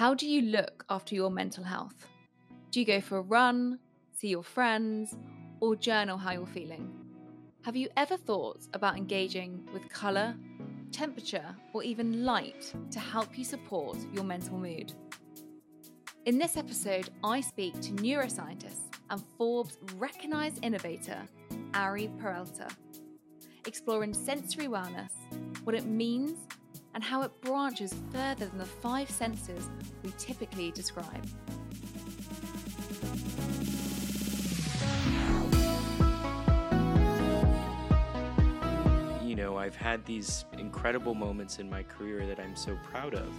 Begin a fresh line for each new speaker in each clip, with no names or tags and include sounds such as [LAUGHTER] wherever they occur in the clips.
How do you look after your mental health? Do you go for a run, see your friends, or journal how you're feeling? Have you ever thought about engaging with colour, temperature, or even light to help you support your mental mood? In this episode, I speak to neuroscientist and Forbes recognised innovator, Ari Peralta, exploring sensory wellness, what it means, and how it branches further than the five senses we typically describe.
You know, I've had these incredible moments in my career that I'm so proud of.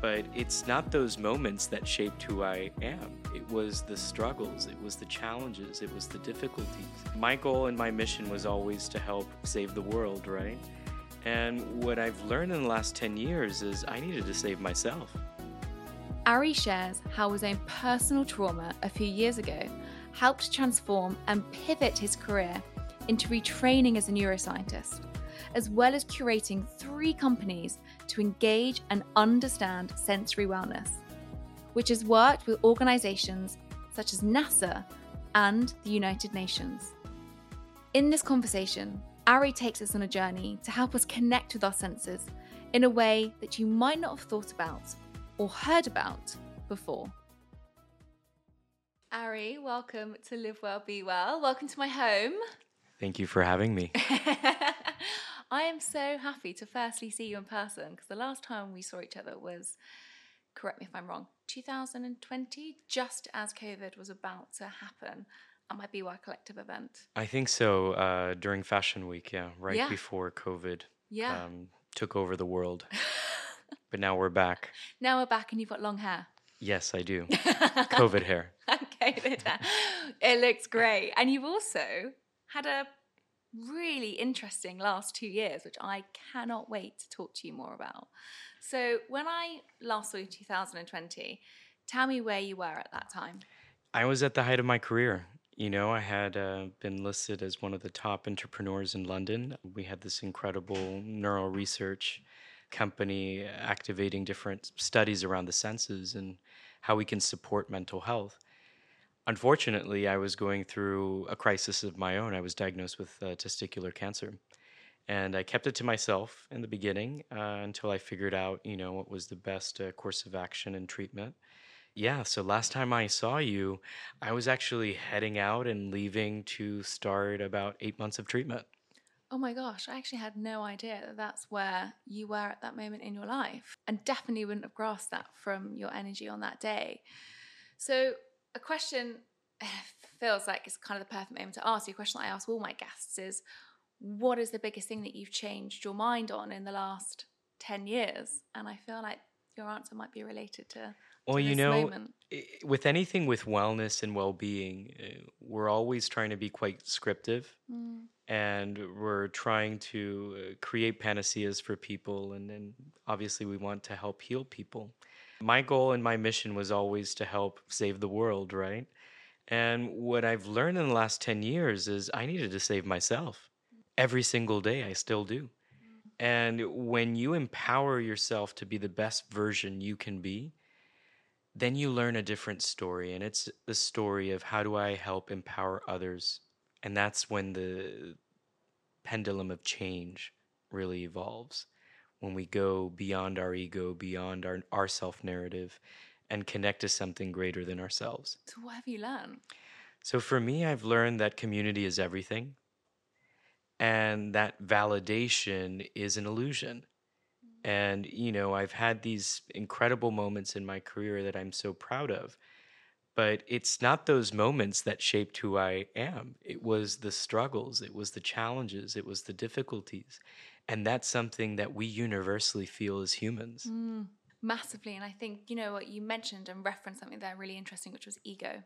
But it's not those moments that shaped who I am. It was the struggles, it was the challenges, it was the difficulties. My goal and my mission was always to help save the world, right? And what I've learned in the last 10 years is I needed to save myself.
Ari shares how his own personal trauma a few years ago helped transform and pivot his career into retraining as a neuroscientist, as well as curating three companies to engage and understand sensory wellness, which has worked with organizations such as NASA and the United Nations. In this conversation, Ari takes us on a journey to help us connect with our senses in a way that you might not have thought about or heard about before. Ari, welcome to Live Well, Be Well. Welcome to my home.
Thank you for having me. [LAUGHS]
I am so happy to firstly see you in person because the last time we saw each other was, correct me if I'm wrong, 2020, just as COVID was about to happen at my BY Collective event.
I think so. Uh, during Fashion Week, yeah, right
Yeah.
before COVID
Yeah.
um, took over the world. [LAUGHS] but now we're back.
now we're back and you've got long hair.
Yes, I do. [LAUGHS] COVID hair.
okay, Linda. it looks great. And you've also had a really interesting last two years, which I cannot wait to talk to you more about. So, when I last saw you in 2020, tell me where you were at that time.
I was at the height of my career. You know, I had uh, been listed as one of the top entrepreneurs in London. We had this incredible neural research company activating different studies around the senses and how we can support mental health. Unfortunately, I was going through a crisis of my own. I was diagnosed with uh, testicular cancer. And I kept it to myself in the beginning uh, until I figured out, you know, what was the best uh, course of action and treatment. Yeah, so last time I saw you, I was actually heading out and leaving to start about eight months of treatment.
Oh my gosh, I actually had no idea that that's where you were at that moment in your life, and definitely wouldn't have grasped that from your energy on that day. So, a question [SIGHS] feels like it's kind of the perfect moment to ask you. A question I ask all my guests is what is the biggest thing that you've changed your mind on in the last 10 years? And I feel like your answer might be related to,
Well, you know,
moment.
with anything with wellness and well being, we're always trying to be quite descriptive
Mm,
and we're trying to uh, create panaceas for people. And then obviously, we want to help heal people. My goal and my mission was always to help save the world, right? And what I've learned in the last 10 years is I needed to save myself. Every single day, I still do. And when you empower yourself to be the best version you can be, then you learn a different story. And it's the story of how do I help empower others? And that's when the pendulum of change really evolves. When we go beyond our ego, beyond our, our self narrative, and connect to something greater than ourselves.
so, what have you learned?
So for me, I've learned that community is everything and that validation is an illusion. And, you know, I've had these incredible moments in my career that I'm so proud of. But it's not those moments that shaped who I am. It was the struggles, it was the challenges, it was the difficulties. And that's something that we universally feel as humans.
Mm, massively. And I think, you know, what you mentioned and referenced something there really interesting, which was ego.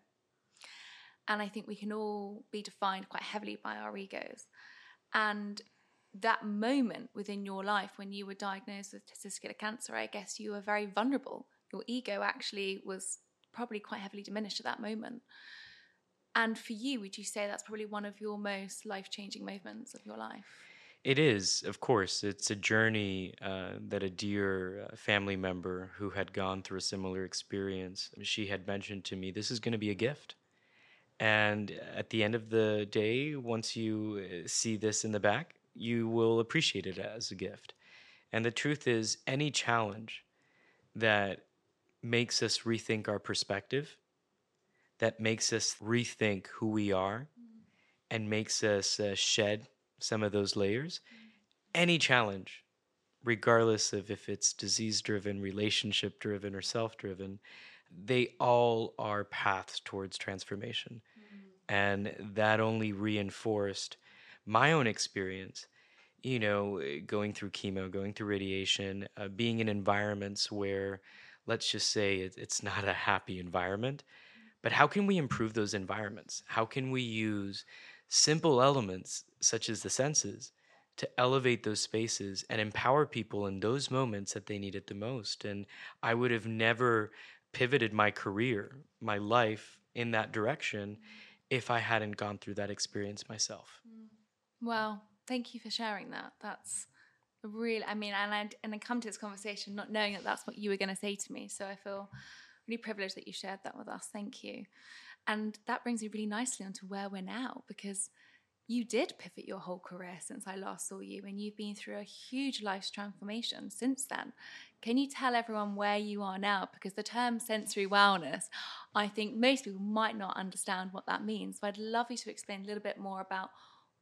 And I think we can all be defined quite heavily by our egos. And that moment within your life when you were diagnosed with testicular cancer, I guess you were very vulnerable. Your ego actually was probably quite heavily diminished at that moment. And for you, would you say that's probably one of your most life changing moments of your life?
It is, of course. It's a journey uh, that a dear uh, family member who had gone through a similar experience, she had mentioned to me, this is going to be a gift. And at the end of the day, once you uh, see this in the back, you will appreciate it as a gift. And the truth is, any challenge that makes us rethink our perspective, that makes us rethink who we are, and makes us uh, shed some of those layers. Any challenge, regardless of if it's disease driven, relationship driven, or self driven, they all are paths towards transformation. And that only reinforced my own experience, you know, going through chemo, going through radiation, uh, being in environments where, let's just say, it, it's not a happy environment. But how can we improve those environments? How can we use simple elements such as the senses to elevate those spaces and empower people in those moments that they need it the most. And I would have never pivoted my career, my life in that direction if I hadn't gone through that experience myself.
Well, thank you for sharing that. That's really, I mean, and I, and I come to this conversation not knowing that that's what you were going to say to me. So I feel really privileged that you shared that with us. Thank you. And that brings me really nicely onto where we're now because you did pivot your whole career since I last saw you, and you've been through a huge life transformation since then. Can you tell everyone where you are now? Because the term sensory wellness, I think most people might not understand what that means. So I'd love you to explain a little bit more about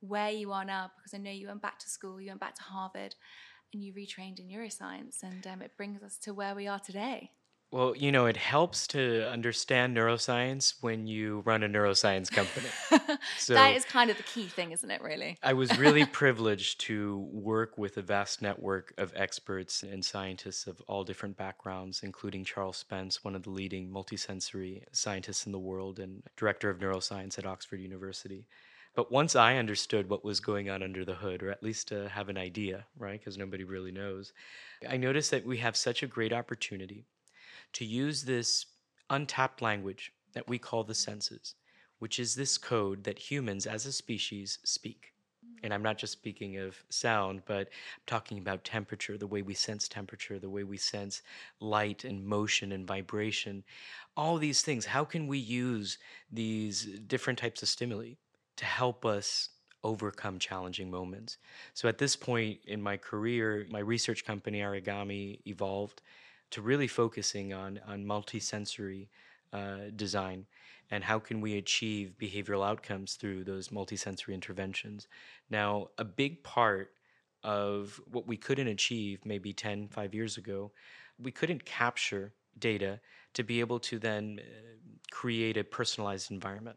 where you are now, because I know you went back to school, you went back to Harvard, and you retrained in neuroscience, and um, it brings us to where we are today.
Well, you know, it helps to understand neuroscience when you run a neuroscience company. [LAUGHS]
so that is kind of the key thing, isn't it, really?
I was really [LAUGHS] privileged to work with a vast network of experts and scientists of all different backgrounds, including Charles Spence, one of the leading multisensory scientists in the world and director of neuroscience at Oxford University. But once I understood what was going on under the hood, or at least to have an idea, right, because nobody really knows, I noticed that we have such a great opportunity to use this untapped language that we call the senses, which is this code that humans as a species speak. And I'm not just speaking of sound, but I'm talking about temperature, the way we sense temperature, the way we sense light and motion and vibration, all these things. How can we use these different types of stimuli to help us overcome challenging moments? So at this point in my career, my research company, Arigami, evolved to really focusing on on multisensory uh, design and how can we achieve behavioral outcomes through those multisensory interventions. Now, a big part of what we couldn't achieve maybe 10, 5 years ago, we couldn't capture data to be able to then uh, create a personalized environment.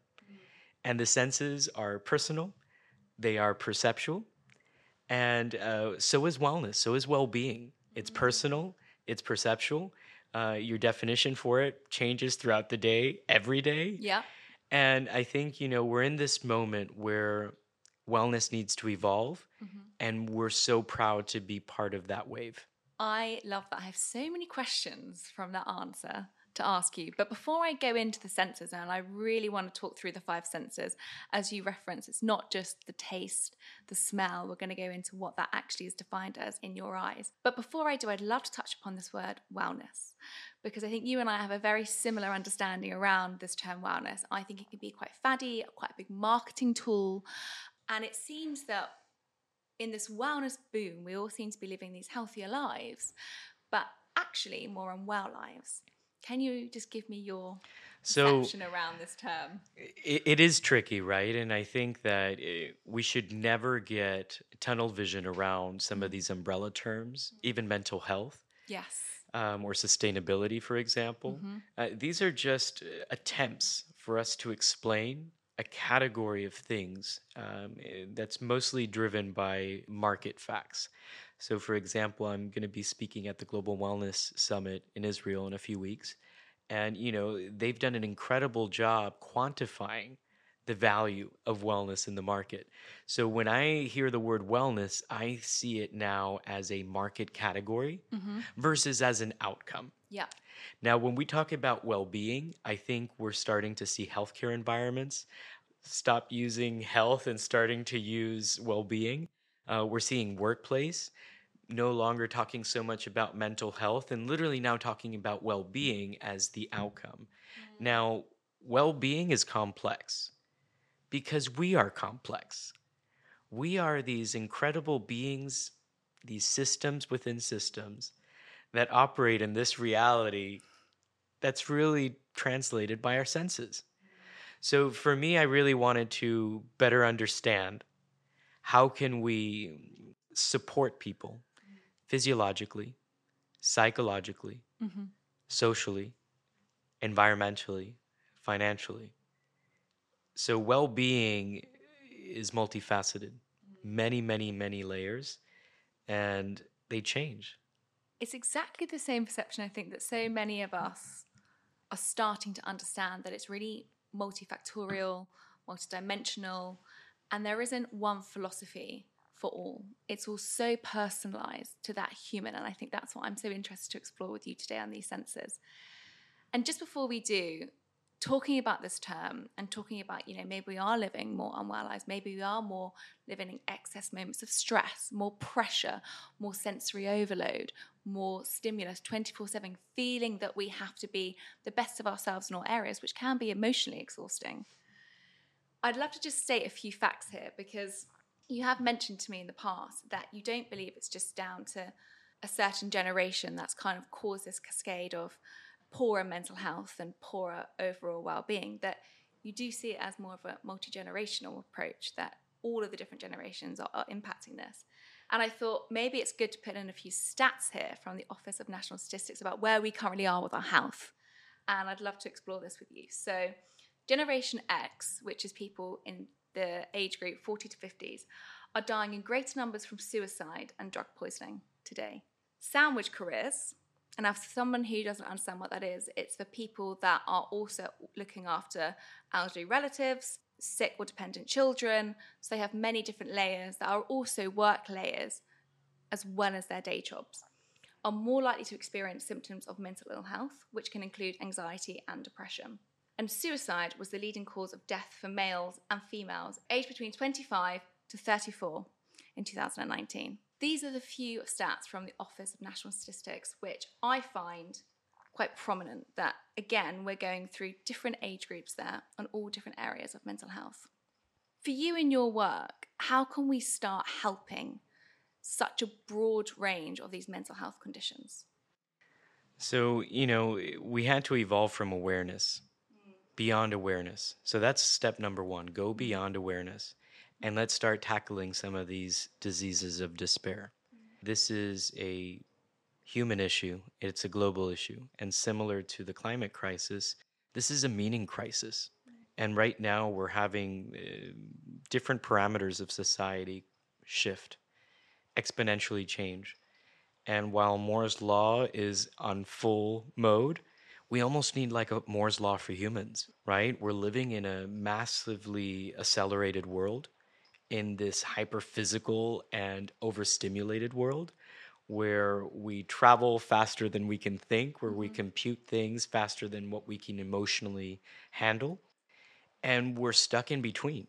And the senses are personal, they are perceptual, and uh, so is wellness, so is well being. It's mm-hmm. personal, it's perceptual. Uh, your definition for it changes throughout the day, every day.
Yeah.
And I think, you know, we're in this moment where wellness needs to evolve, mm-hmm. and we're so proud to be part of that wave.
I love that. I have so many questions from that answer to ask you. But before I go into the senses, and I really want to talk through the five senses, as you reference, it's not just the taste, the smell. We're going to go into what that actually is defined as in your eyes. But before I do, I'd love to touch upon this word wellness, because I think you and I have a very similar understanding around this term wellness. I think it can be quite faddy, quite a big marketing tool. And it seems that in this wellness boom, we all seem to be living these healthier lives, but actually more unwell lives. Can you just give me your perception around this term?
It, it is tricky, right? And I think that it, we should never get tunnel vision around some of mm. these umbrella terms, even mental health.
Yes.
Um, or sustainability, for example. Mm-hmm. Uh, these are just uh, attempts for us to explain a category of things um, eh, that's mostly driven by market facts. So, for example, I'm going to be speaking at the Global Wellness Summit in Israel in a few weeks. And, you know, they've done an incredible job quantifying the value of wellness in the market. So, when I hear the word wellness, I see it now as a market category mm-hmm. versus as an outcome.
Yeah.
Now, when we talk about well being, I think we're starting to see healthcare environments stop using health and starting to use well being Uh, we're seeing workplace no longer talking so much about mental health and literally now talking about well being as the outcome. Mm. Now, well being is complex because we are complex. We are these incredible beings, these systems within systems that operate in this reality that's really translated by our senses. So for me I really wanted to better understand how can we support people physiologically, psychologically, mm-hmm. socially, environmentally, financially. So well-being is multifaceted, many, many, many layers, and they change.
It's exactly the same perception I think that so many of us are starting to understand that it's really multifactorial, multidimensional, and there isn't one philosophy for all. It's all so personalized to that human. And I think that's what I'm so interested to explore with you today on these senses. And just before we do, talking about this term and talking about, you know, maybe we are living more unwell lives, maybe we are more living in excess moments of stress, more pressure, more sensory overload, more stimulus 24 7, feeling that we have to be the best of ourselves in all areas, which can be emotionally exhausting. I'd love to just state a few facts here because you have mentioned to me in the past that you don't believe it's just down to a certain generation that's kind of caused this cascade of poorer mental health and poorer overall well-being that you do see it as more of a multi-generational approach that all of the different generations are, are impacting this. And i thought maybe it's good to put in a few stats here from the office of national statistics about where we currently are with our health and i'd love to explore this with you. So generation x which is people in the age group 40 to 50s are dying in greater numbers from suicide and drug poisoning today sandwich carers and as someone who doesn't understand what that is, it's for people that are also looking after elderly relatives, sick or dependent children. So they have many different layers that are also work layers as well as their day jobs, are more likely to experience symptoms of mental ill health, which can include anxiety and depression. And suicide was the leading cause of death for males and females aged between 25 to 34 in 2019. These are the few stats from the Office of National Statistics, which I find quite prominent that, again, we're going through different age groups there on all different areas of mental health. For you in your work, how can we start helping such a broad range of these mental health conditions?
So, you know, we had to evolve from awareness, beyond awareness. So that's step number one go beyond awareness and let's start tackling some of these diseases of despair. This is a human issue, it's a global issue. And similar to the climate crisis, this is a meaning crisis. And right now, we're having uh, different parameters of society shift, exponentially change. And while Moore's Law is on full mode, we almost need like a Moore's Law for humans, right? We're living in a massively accelerated world in this hyper physical and overstimulated world where we travel faster than we can think, where mm-hmm. we compute things faster than what we can emotionally handle, and we're stuck in between.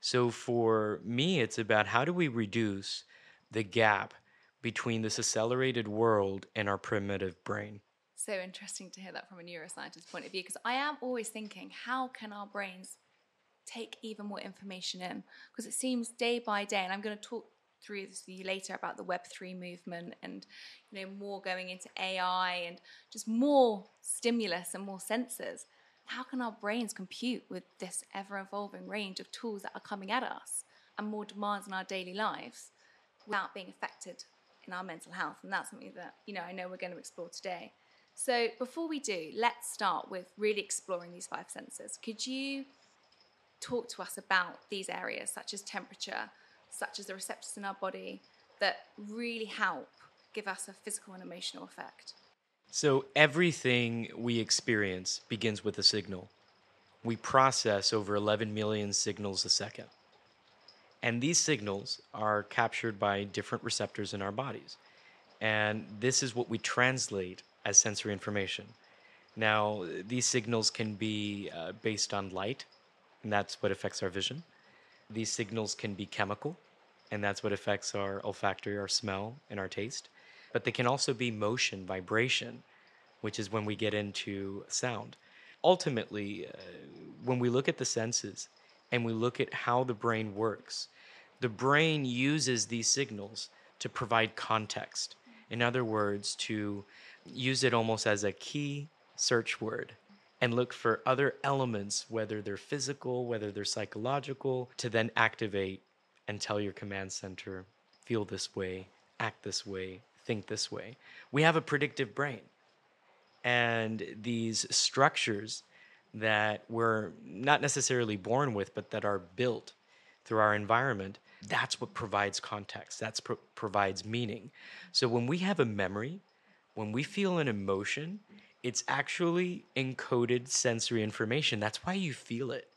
So for me, it's about how do we reduce the gap between this accelerated world and our primitive brain?
So interesting to hear that from a neuroscientist point of view, because I am always thinking, how can our brains take even more information in because it seems day by day, and I'm going to talk through this with you later about the Web3 movement and you know more going into AI and just more stimulus and more sensors. How can our brains compute with this ever evolving range of tools that are coming at us and more demands in our daily lives without being affected in our mental health? And that's something that you know I know we're going to explore today. So before we do, let's start with really exploring these five senses. Could you talk to us about these areas, such as temperature, such as the receptors in our body, that really help give us a physical and emotional effect.
So, everything we experience begins with a signal. We process over 11 million signals a second. And these signals are captured by different receptors in our bodies. And this is what we translate as sensory information. Now, these signals can be uh, based on light, and that's what affects our vision. These signals can be chemical, and that's what affects our olfactory, our smell, and our taste. But they can also be motion, vibration, which is when we get into sound. Ultimately, uh, when we look at the senses and we look at how the brain works, the brain uses these signals to provide context. In other words, to use it almost as a key search word and look for other elements, whether they're physical, whether they're psychological, to then activate and tell your command center, feel this way, act this way, think this way. We have a predictive brain. And these structures that we're not necessarily born with, but that are built through our environment, that's what provides context. That's pro- provides meaning. So when we have a memory, when we feel an emotion, it's actually encoded sensory information. That's why you feel it.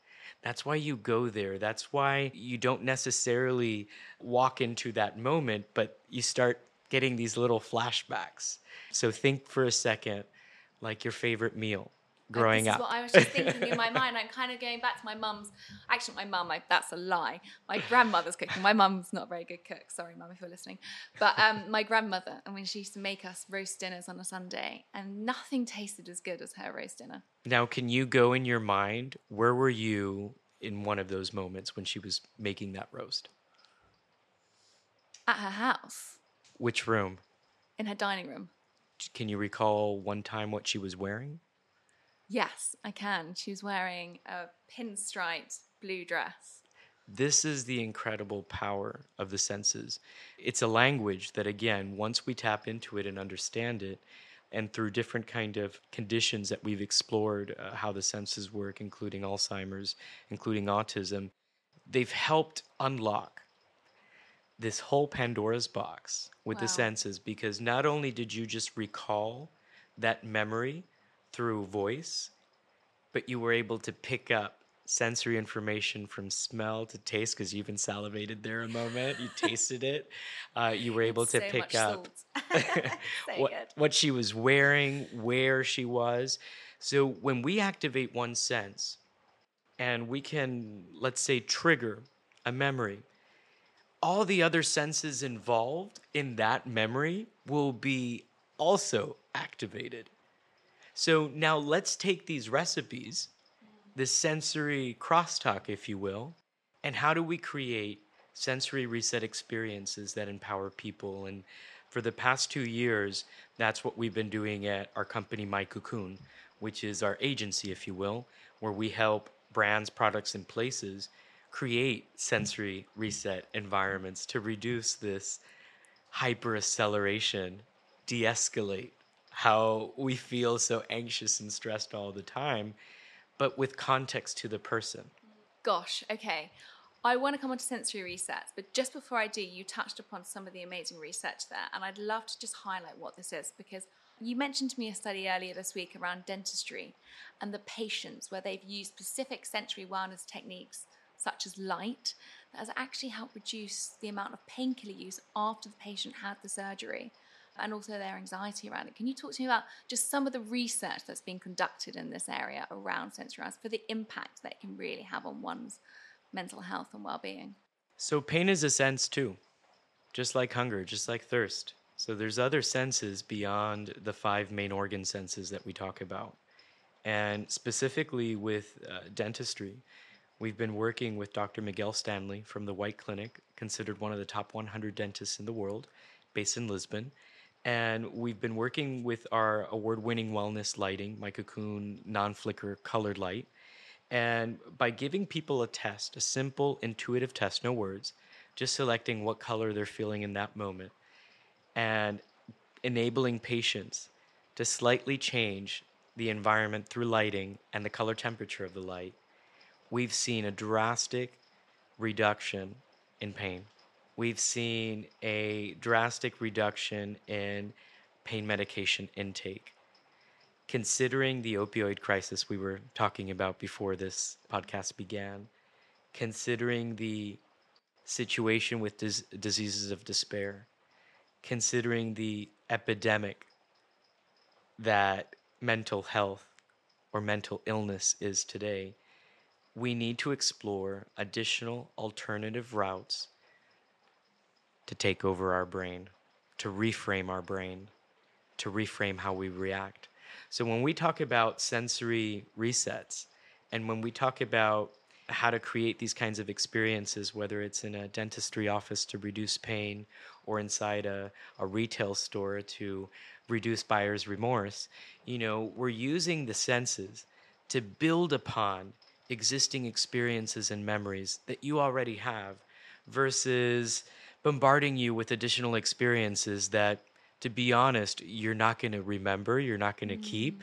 That's why you go there. That's why you don't necessarily walk into that moment, but you start getting these little flashbacks. So think for a second like your favorite meal growing
this
up.
Is what I was just thinking in my [LAUGHS] mind. I'm kind of going back to my mum's. Actually, my mum. That's a lie. My grandmother's cooking. My mum's not a very good cook. Sorry, mum, if you're listening. But um, my grandmother, and when she used to make us roast dinners on a Sunday, and nothing tasted as good as her roast dinner.
Now, can you go in your mind? Where were you in one of those moments when she was making that roast?
At her house.
Which room?
In her dining room.
Can you recall one time what she was wearing?
Yes, I can. She was wearing a pinstriped blue dress.
This is the incredible power of the senses. It's a language that again, once we tap into it and understand it, and through different kind of conditions that we've explored uh, how the senses work including Alzheimer's, including autism, they've helped unlock this whole Pandora's box with the senses because not only did you just recall that memory through voice, but you were able to pick up sensory information from smell to taste because you even salivated there a moment. You tasted it. [LAUGHS] Uh, you were able to
so
pick up [LAUGHS] [LAUGHS] what,
good.
what she was wearing, where she was. So when we activate one sense and we can, let's say, trigger a memory, all the other senses involved in that memory will be also activated. So now let's take these recipes, this sensory crosstalk, if you will, and how do we create sensory reset experiences that empower people? And for the past two years, that's what we've been doing at our company, My Cocoon, which is our agency, if you will, where we help brands, products, and places create sensory reset environments to reduce this hyper acceleration, de escalate how we feel so anxious and stressed all the time, but with context to the person.
Gosh, okay. I want to come on to sensory resets, but just before I do, you touched upon some of the amazing research there, and I'd love to just highlight what this is because you mentioned to me a study earlier this week around dentistry and the patients where they've used specific sensory wellness techniques such as light that has actually helped reduce the amount of painkiller use after the patient had the surgery and also their anxiety around it. Can you talk to me about just some of the research that's been conducted in this area around sensory for the impact that it can really have on one's mental health and well-being?
So, pain is a sense too, just like hunger, just like thirst. So, there's other senses beyond the five main organ senses that we talk about. And specifically with uh, dentistry, we've been working with Dr. Miguel Stanley from the White Clinic, considered one of the top 100 dentists in the world, based in Lisbon. And we've been working with our award winning wellness lighting, my cocoon non flicker colored light. And by giving people a test, a simple, intuitive test, no words, just selecting what color they're feeling in that moment, and enabling patients to slightly change the environment through lighting and the color temperature of the light, we've seen a drastic reduction in pain. We've seen a drastic reduction in pain medication intake. Considering the opioid crisis we were talking about before this podcast began, considering the situation with dis- diseases of despair, considering the epidemic that mental health or mental illness is today, we need to explore additional alternative routes to take over our brain, to reframe our brain, to reframe how we react. So when we talk about sensory resets, and when we talk about how to create these kinds of experiences, whether it's in a dentistry office to reduce pain or inside a, a retail store to reduce buyer's remorse, you know, we're using the senses to build upon existing experiences and memories that you already have versus bombarding you with additional experiences that to be honest you're not going to remember you're not going to mm. keep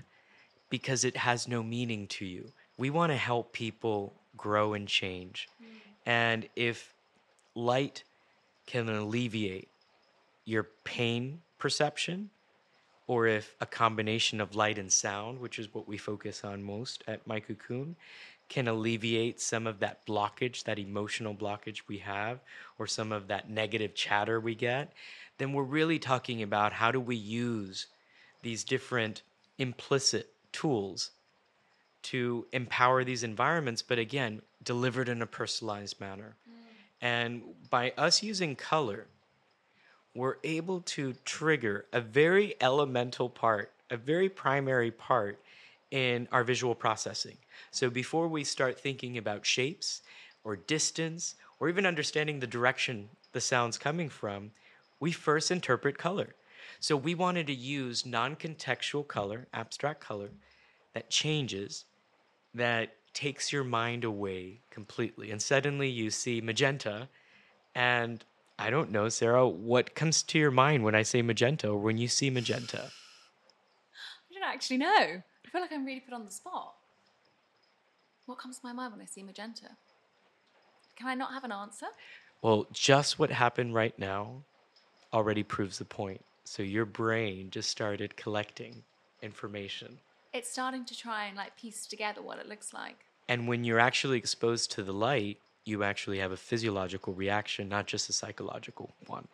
because it has no meaning to you we want to help people grow and change mm. and if light can alleviate your pain perception or if a combination of light and sound, which is what we focus on most at My Cocoon, can alleviate some of that blockage, that emotional blockage we have, or some of that negative chatter we get, then we're really talking about how do we use these different implicit tools to empower these environments, but again, delivered in a personalized manner. Mm. And by us using color, we're able to trigger a very elemental part, a very primary part in our visual processing. So before we start thinking about shapes or distance or even understanding the direction the sound's coming from, we first interpret color. So we wanted to use non contextual color, abstract color, that changes, that takes your mind away completely. And suddenly you see magenta and I don't know, Sarah. What comes to your mind when I say magenta or when you see magenta?
I don't actually know. I feel like I'm really put on the spot. What comes to my mind when I see magenta? Can I not have an answer?
Well, just what happened right now already proves the point. So your brain just started collecting information.
It's starting to try and like piece together what it looks like.
And when you're actually exposed to the light, you actually have a physiological reaction, not just a psychological one.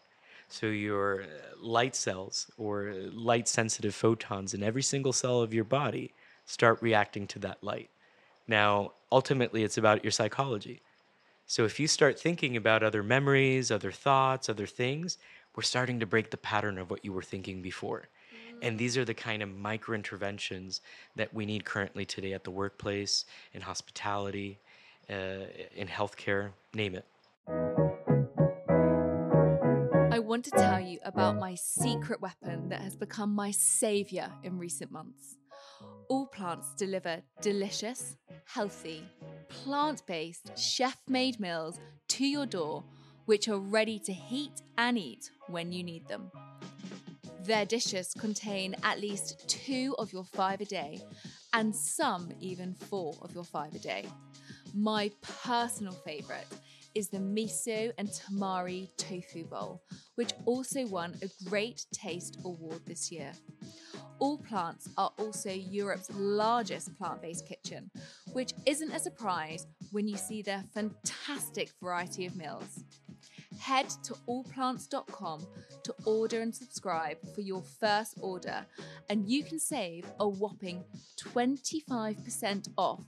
So your uh, light cells or light sensitive photons in every single cell of your body start reacting to that light. Now, ultimately, it's about your psychology. So if you start thinking about other memories, other thoughts, other things, we're starting to break the pattern of what you were thinking before. And these are the kind of micro interventions that we need currently today at the workplace, in hospitality, uh, in healthcare, name it.
Want to tell you about my secret weapon that has become my savior in recent months. All plants deliver delicious, healthy, plant based, chef made meals to your door, which are ready to heat and eat when you need them. Their dishes contain at least two of your five a day, and some even four of your five a day. My personal favourite is the miso and tamari tofu bowl, which also won a Great Taste Award this year. All Plants are also Europe's largest plant based kitchen, which isn't a surprise when you see their fantastic variety of meals. Head to allplants.com to order and subscribe for your first order, and you can save a whopping 25% off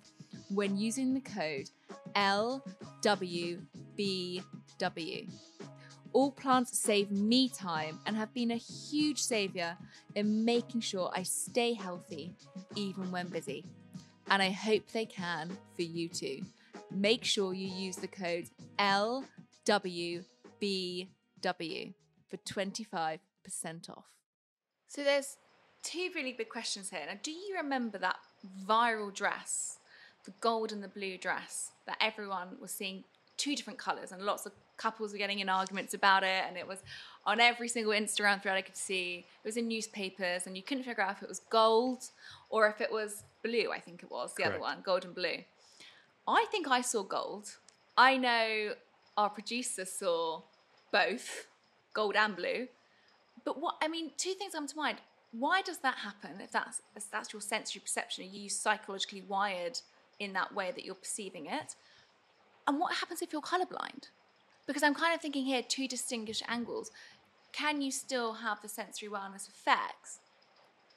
when using the code LWBW. All plants save me time and have been a huge saviour in making sure I stay healthy even when busy. And I hope they can for you too. Make sure you use the code LWBW for 25% off. So there's two really big questions here. Now, do you remember that viral dress the gold and the blue dress that everyone was seeing two different colors and lots of couples were getting in arguments about it and it was on every single instagram thread i could see. It was in newspapers and you couldn't figure out if it was gold or if it was blue i think it was the Correct. other one gold and blue. I think i saw gold. I know our producer saw both gold and blue. But what i mean two things come to mind. Why does that happen if that's if that's your sensory perception? Are you psychologically wired in that way that you're perceiving it. And what happens if you're colorblind? Because I'm kind of thinking here two distinguished angles. Can you still have the sensory wellness effects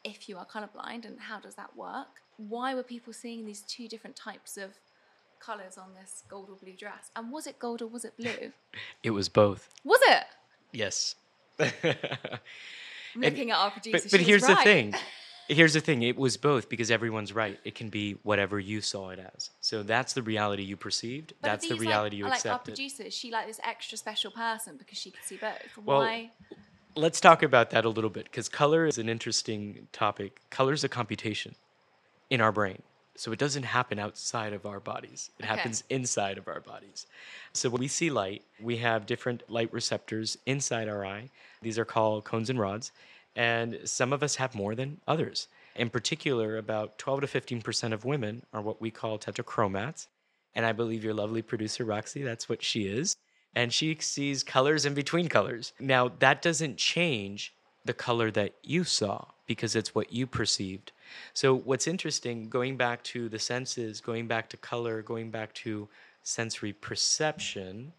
if you are colorblind, and how does that work? Why were people seeing these two different types of colors on this gold or blue dress? And was it gold or was it blue? [LAUGHS]
it was both.
Was it?
Yes. [LAUGHS]
Looking at our producer.
but but here's the
right.
thing. [LAUGHS] Here's the thing. It was both because everyone's right. It can be whatever you saw it as. So that's the reality you perceived.
But
that's the reality
like,
you
are, like our
accepted.
producer, is she like this extra special person because she could see both?
Well,
Why?
Let's talk about that a little bit because color is an interesting topic. Color is a computation in our brain. So it doesn't happen outside of our bodies, it
Okay.
happens inside of our bodies. So when we see light, we have different light receptors inside our eye. These are called cones and rods. And some of us have more than others. In particular, about 12 to 15% of women are what we call tetrachromats. And I believe your lovely producer, Roxy, that's what she is. And she sees colors in between colors. Now, that doesn't change the color that you saw because it's what you perceived. So, what's interesting, going back to the senses, going back to color, going back to sensory perception,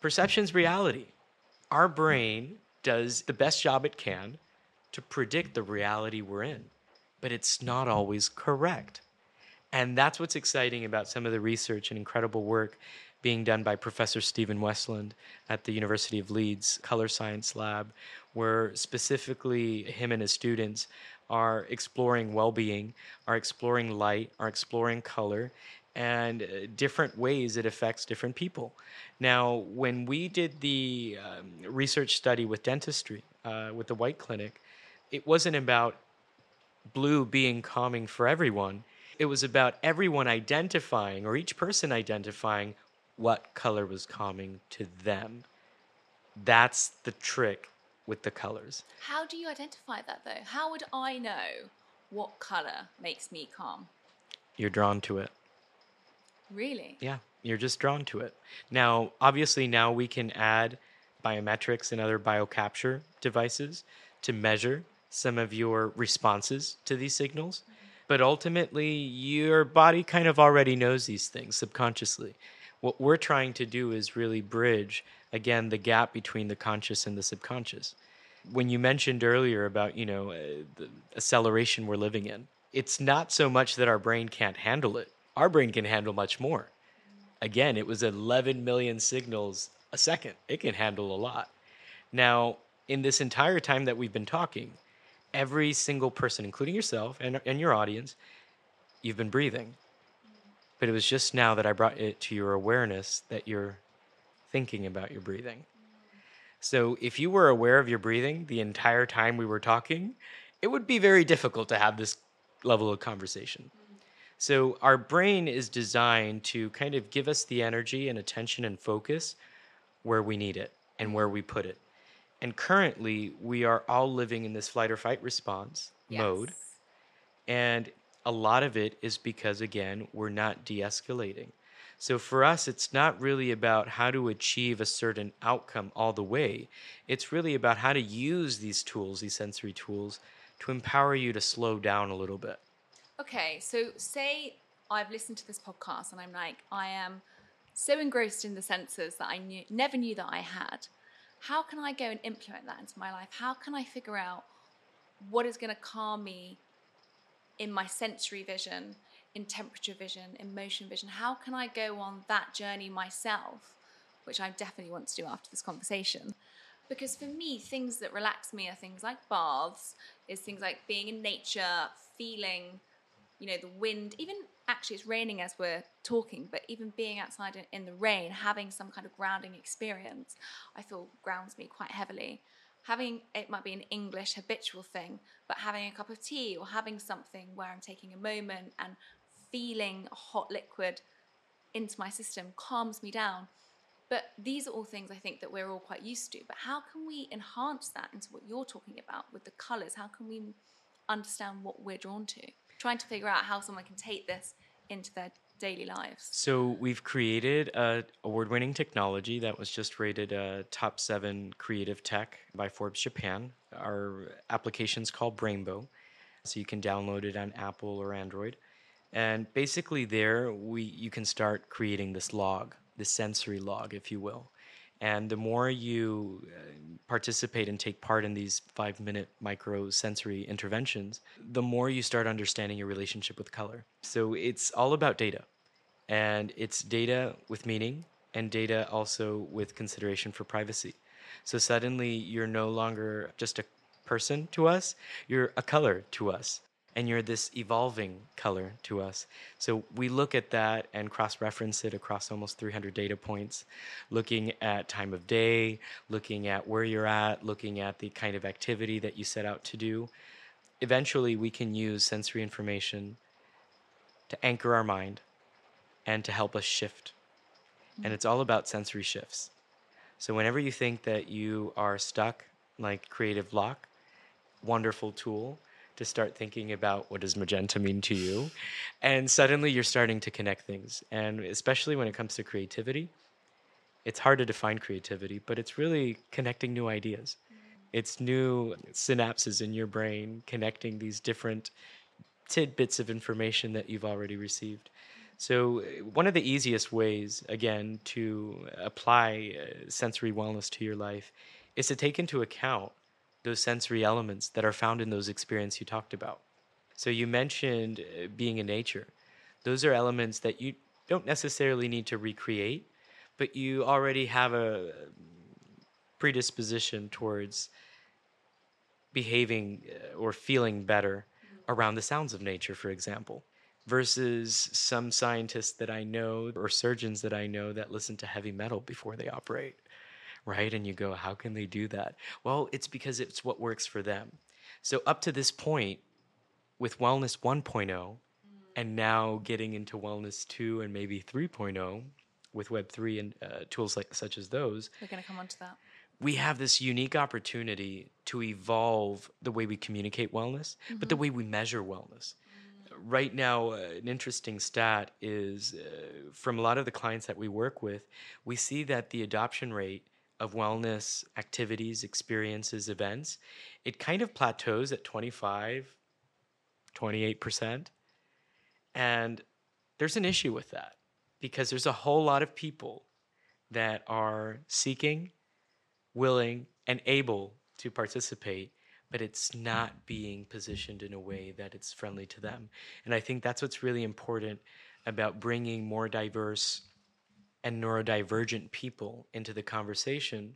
perception's reality. Our brain does the best job it can to predict the reality we're in, but it's not always correct. And that's what's exciting about some of the research and incredible work being done by Professor Stephen Westland at the University of Leeds Color Science Lab, where specifically him and his students are exploring well being, are exploring light, are exploring color, and uh, different ways it affects different people. Now, when we did the um, research study with dentistry, uh, with the White Clinic, it wasn't about blue being calming for everyone. It was about everyone identifying, or each person identifying, what color was calming to them. That's the trick with the colors.
How do you identify that though? How would I know what color makes me calm?
You're drawn to it.
Really?
Yeah, you're just drawn to it. Now, obviously, now we can add biometrics and other biocapture devices to measure some of your responses to these signals. But ultimately, your body kind of already knows these things subconsciously. What we're trying to do is really bridge, again, the gap between the conscious and the subconscious. When you mentioned earlier about, you know, uh, the acceleration we're living in, it's not so much that our brain can't handle it. Our brain can handle much more again, it was 11 million signals a second. It can handle a lot. Now, in this entire time that we've been talking, every single person, including yourself and, and your audience, you've been breathing. But it was just now that I brought it to your awareness that you're thinking about your breathing. So if you were aware of your breathing the entire time we were talking, it would be very difficult to have this level of conversation. So our brain is designed to kind of give us the energy and attention and focus where we need it and where we put it. And currently, we are all living in this flight or fight response mode. And a lot of it is because, again, we're not de escalating. So for us, it's not really about how to achieve a certain outcome all the way. It's really about how to use these tools, these sensory tools, to empower you to slow down a little bit.
Okay, so say I've listened to this podcast and I'm like, I am so engrossed in the senses that I knew, never knew that I had. How can I go and implement that into my life? How can I figure out what is going to calm me in my sensory vision, in temperature vision, in motion vision? How can I go on that journey myself, which I definitely want to do after this conversation? Because for me, things that relax me are things like baths, is things like being in nature, feeling you know the wind even actually it's raining as we're talking but even being outside in, the rain having some kind of grounding experience i feel grounds me quite heavily. Having it might be an english habitual thing but having a cup of tea or having something where i'm taking a moment and feeling a hot liquid into my system calms me down. But these are all things i think that we're all quite used to but how can we enhance that into what you're talking about with the colors how can we understand what we're drawn to trying to figure out how someone can take this into their daily lives.
So we've created a award-winning technology that was just rated a top seven creative tech by Forbes Japan. Our application's called Brainbow, so you can download it on Apple or Android. And basically, there we you can start creating this log, this sensory log, if you will. And the more you uh, participate and take part in these five minute micro sensory interventions, the more you start understanding your relationship with color. So it's all about data. And it's data with meaning and data also with consideration for privacy. So suddenly you're no longer just a person to us, you're a color to us. And you're this evolving color to us. So we look at that and cross reference it across almost 300 data points, looking at time of day, looking at where you're at, looking at the kind of activity that you set out to do. Eventually, we can use sensory information to anchor our mind and to help us shift. And it's all about sensory shifts. So whenever you think that you are stuck, like Creative Lock, wonderful tool to start thinking about what does magenta mean to you, and suddenly you're starting to connect things. And especially when it comes to creativity, it's hard to define creativity, but it's really connecting new ideas. It's new synapses in your brain connecting these different tidbits of information that you've already received. So, uh, one of the easiest ways, again, to apply uh, sensory wellness to your life is to take into account those sensory elements that are found in those experiences you talked about. So, you mentioned uh, being in nature. Those are elements that you don't necessarily need to recreate, but you already have a predisposition towards behaving uh, or feeling better around the sounds of nature, for example versus some scientists that I know or surgeons that I know that listen to heavy metal before they operate, right? And you go, how can they do that? Well, it's because it's what works for them. So, up to this point, with Wellness 1.0, and now getting into Wellness 2 and maybe 3.0 with Web3 and uh, tools like such as those,
we're going to come on to that.
We have this unique opportunity to evolve the way we communicate wellness, mm-hmm. but the way we measure wellness right now, uh, an interesting stat is uh, from a lot of the clients that we work with, we see that the adoption rate of wellness activities, experiences, events, it kind of plateaus at 25, 28%. And there's an issue with that because there's a whole lot of people that are seeking, willing, and able to participate but it's not being positioned in a way that it's friendly to them. And I think that's what's really important about bringing more diverse and neurodivergent people into the conversation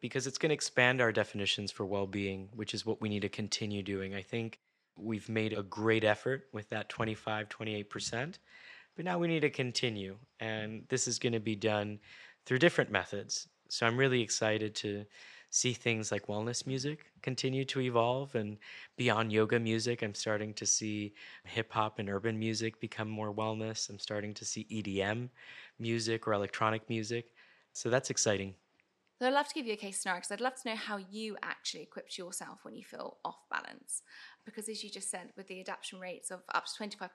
because it's going to expand our definitions for well being, which is what we need to continue doing. I think we've made a great effort with that 25, 28%, but now we need to continue. And this is going to be done through different methods. So I'm really excited to see things like wellness music continue to evolve and beyond yoga music i'm starting to see hip hop and urban music become more wellness. I'm starting to see edm music or electronic music. So that's exciting
so I'd love to give you a case scenario because I'd love to know how you actually equipped yourself when you feel off balance. Because as you just said with the adaptation rates of up to 25%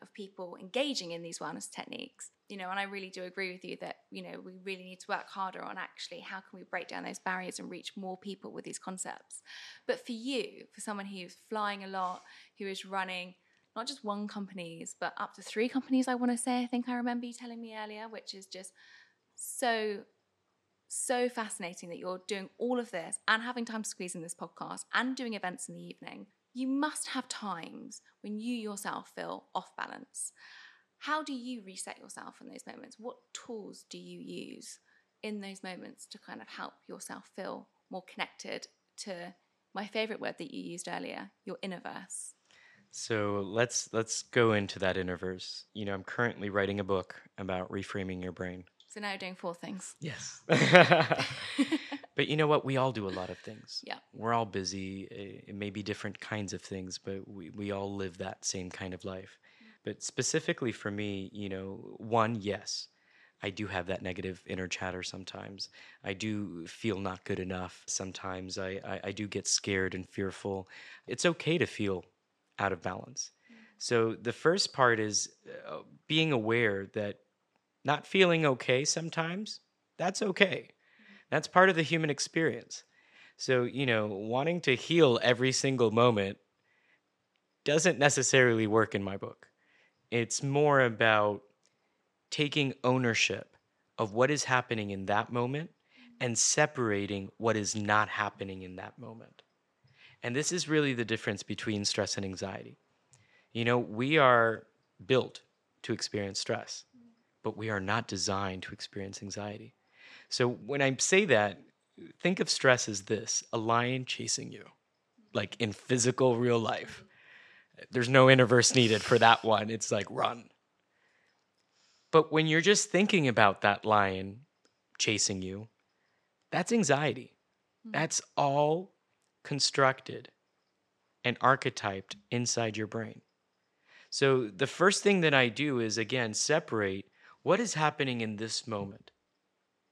of people engaging in these wellness techniques you know and i really do agree with you that you know we really need to work harder on actually how can we break down those barriers and reach more people with these concepts. But for you for someone who's flying a lot who is running not just one companies but up to three companies i want to say i think i remember you telling me earlier which is just so so fascinating that you're doing all of this and having time to squeeze in this podcast and doing events in the evening you must have times when you yourself feel off balance. How do you reset yourself in those moments? What tools do you use in those moments to kind of help yourself feel more connected to my favorite word that you used earlier, your innerverse?
So let's let's go into that innerverse. You know, I'm currently writing a book about reframing your brain.
So now you're doing four things.
Yes. [LAUGHS] [LAUGHS] But you know what? We all do a lot of things.
Yeah.
We're all busy. It may be different kinds of things, but we, we all live that same kind of life. But specifically for me, you know, one, yes, I do have that negative inner chatter sometimes. I do feel not good enough sometimes. I, I, I do get scared and fearful. It's okay to feel out of balance. So the first part is uh, being aware that not feeling okay sometimes, that's okay. Mm-hmm. That's part of the human experience. So, you know, wanting to heal every single moment doesn't necessarily work in my book. It's more about taking ownership of what is happening in that moment mm-hmm. and separating what is not happening in that moment. And this is really the difference between stress and anxiety. You know, we are built to experience stress, but we are not designed to experience anxiety. So when I say that, think of stress as this a lion chasing you, like in physical real life. There's no innerverse needed for that one. It's like run. But when you're just thinking about that lion chasing you, that's anxiety. Mm-hmm. That's all constructed and archetyped inside your brain. So the first thing that I do is again separate what is happening in this moment.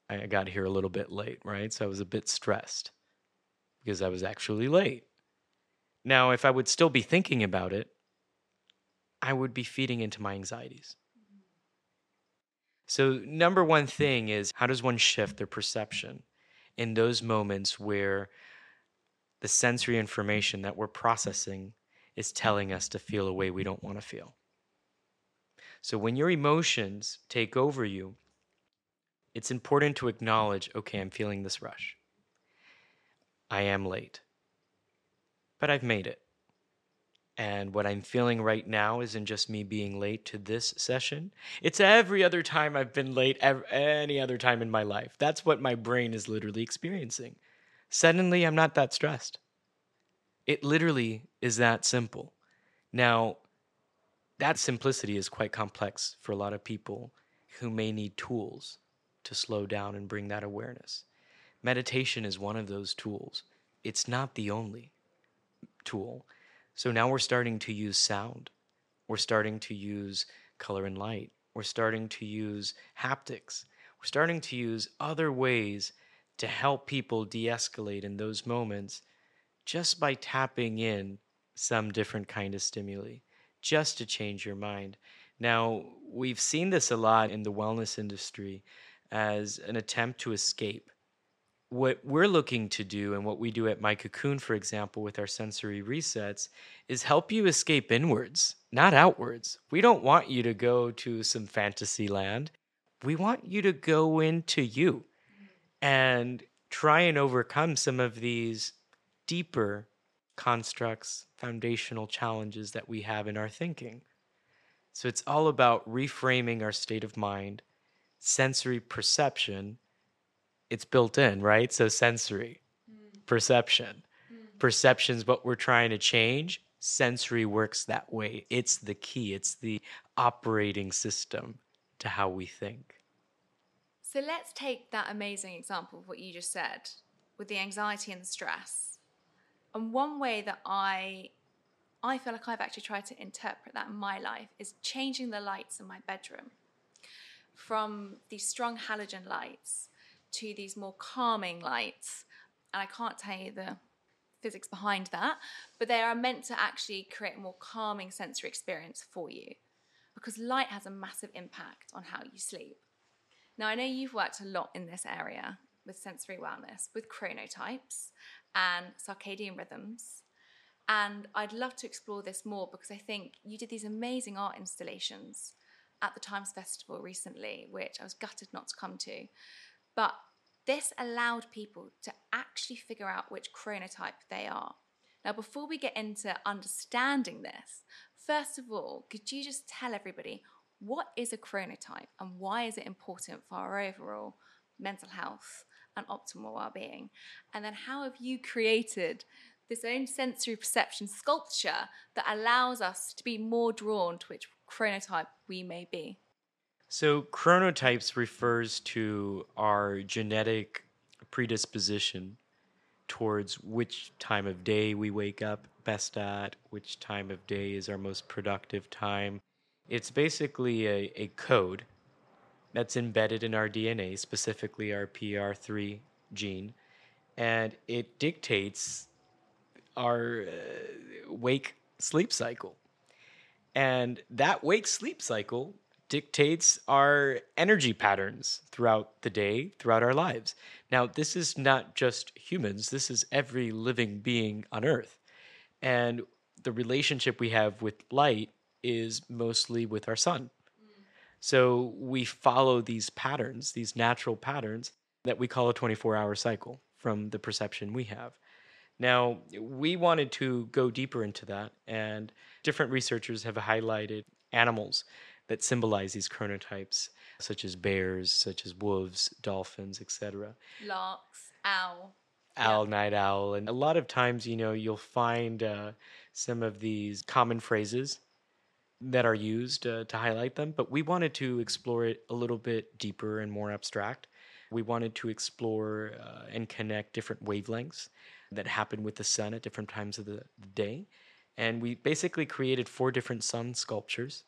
I got here a little bit late, right? So I was a bit stressed because I was actually late. Now, if I would still be thinking about it, I would be feeding into my anxieties. So, number one thing is how does one shift their perception in those moments where the sensory information that we're processing is telling us to feel a way we don't want to feel? So, when your emotions take over you, it's important to acknowledge okay, I'm feeling this rush. I am late, but I've made it. And what I'm feeling right now isn't just me being late to this session. It's every other time I've been late, any other time in my life. That's what my brain is literally experiencing. Suddenly, I'm not that stressed. It literally is that simple. Now, that simplicity is quite complex for a lot of people who may need tools to slow down and bring that awareness. Meditation is one of those tools. It's not the only tool. So now we're starting to use sound. We're starting to use color and light. We're starting to use haptics. We're starting to use other ways to help people de escalate in those moments just by tapping in some different kind of stimuli, just to change your mind. Now, we've seen this a lot in the wellness industry as an attempt to escape. What we're looking to do, and what we do at My Cocoon, for example, with our sensory resets, is help you escape inwards, not outwards. We don't want you to go to some fantasy land. We want you to go into you and try and overcome some of these deeper constructs, foundational challenges that we have in our thinking. So it's all about reframing our state of mind sensory perception, it's built in, right? So sensory mm. perception. Mm. Perception's what we're trying to change. Sensory works that way. It's the key, it's the operating system to how we think.
So let's take that amazing example of what you just said with the anxiety and the stress. And one way that I I feel like I've actually tried to interpret that in my life is changing the lights in my bedroom from these strong halogen lights to these more calming lights. And I can't tell you the physics behind that, but they are meant to actually create a more calming sensory experience for you because light has a massive impact on how you sleep. Now, I know you've worked a lot in this area with sensory wellness, with chronotypes and circadian rhythms. And I'd love to explore this more because I think you did these amazing art installations at the Times Festival recently, which I was gutted not to come to. But this allowed people to actually figure out which chronotype they are. Now, before we get into understanding this, first of all, could you just tell everybody what is a chronotype and why is it important for our overall mental health and optimal well-being? And then how have you created this own sensory perception sculpture that allows us to be more drawn to which chronotype we may be.
So, chronotypes refers to our genetic predisposition towards which time of day we wake up best at, which time of day is our most productive time. It's basically a, a code that's embedded in our DNA, specifically our PR3 gene, and it dictates our uh, wake sleep cycle. And that wake sleep cycle dictates our energy patterns throughout the day, throughout our lives. Now, this is not just humans, this is every living being on earth. And the relationship we have with light is mostly with our sun. So we follow these patterns, these natural patterns that we call a 24 hour cycle from the perception we have. Now, we wanted to go deeper into that, and different researchers have highlighted animals that symbolize these chronotypes, such as bears, such as wolves, dolphins, etc.
Larks. Owl.
Owl, night owl. And a lot of times, you know, you'll find uh, some of these common phrases that are used uh, to highlight them, but we wanted to explore it a little bit deeper and more abstract. We wanted to explore uh, and connect different wavelengths that happen with the sun at different times of the, day. And we basically created four different sun sculptures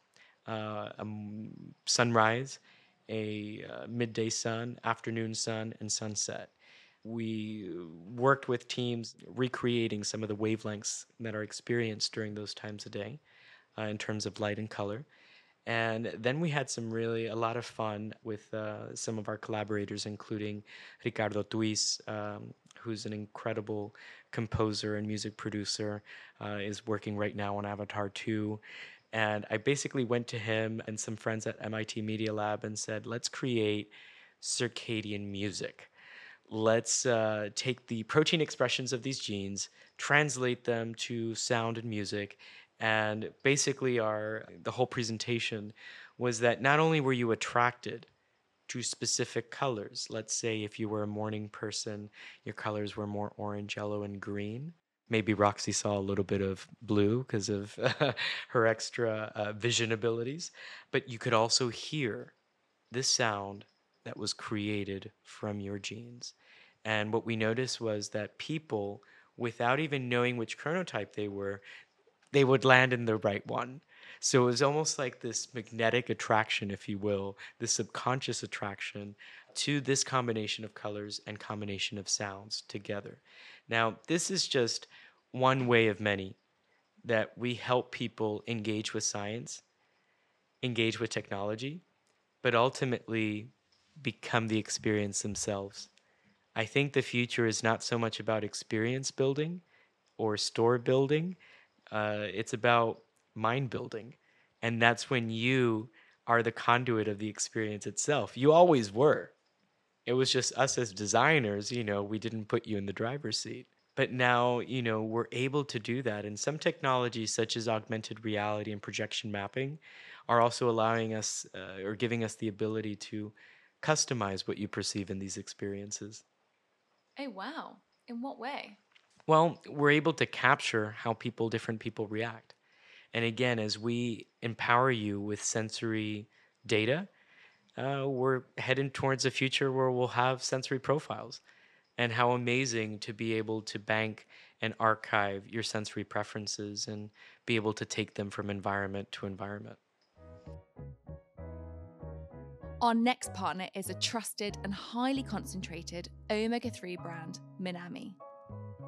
uh, a sunrise, a uh, midday sun, afternoon sun, and sunset. We worked with teams recreating some of the wavelengths that are experienced during those times of day uh, in terms of light and color. And then we had some really a lot of fun with uh, some of our collaborators, including Ricardo Tuis, um, who's an incredible composer and music producer, uh, is working right now on Avatar 2. And I basically went to him and some friends at MIT Media Lab and said, let's create circadian music. Let's uh, take the protein expressions of these genes, translate them to sound and music, and basically our the whole presentation was that not only were you attracted to specific colors let's say if you were a morning person your colors were more orange yellow and green. Maybe roxy saw a little bit of blue because of [LAUGHS] her extra uh, vision abilities. But you could also hear this sound that was created from your genes. And what we noticed was that people without even knowing which chronotype they were they would land in the right one. So it was almost like this magnetic attraction, if you will, this subconscious attraction to this combination of colors and combination of sounds together. Now, this is just one way of many that we help people engage with science, engage with technology, but ultimately become the experience themselves. I think the future is not so much about experience building or store building uh, it's about mind building. And that's when you are the conduit of the experience itself. You always were. It was just us as designers, you know, we didn't put you in the driver's seat. But now, you know, we're able to do that. And some technologies, such as augmented reality and projection mapping, are also allowing us uh, or giving us the ability to customize what you perceive in these experiences.
Oh, wow. In what way?
Well, we're able to capture how people, different people react. And again, as we empower you with sensory data, uh, we're heading towards a future where we'll have sensory profiles. And how amazing to be able to bank and archive your sensory preferences and be able to take them from environment to environment.
Our next partner is a trusted and highly concentrated omega 3 brand, Minami.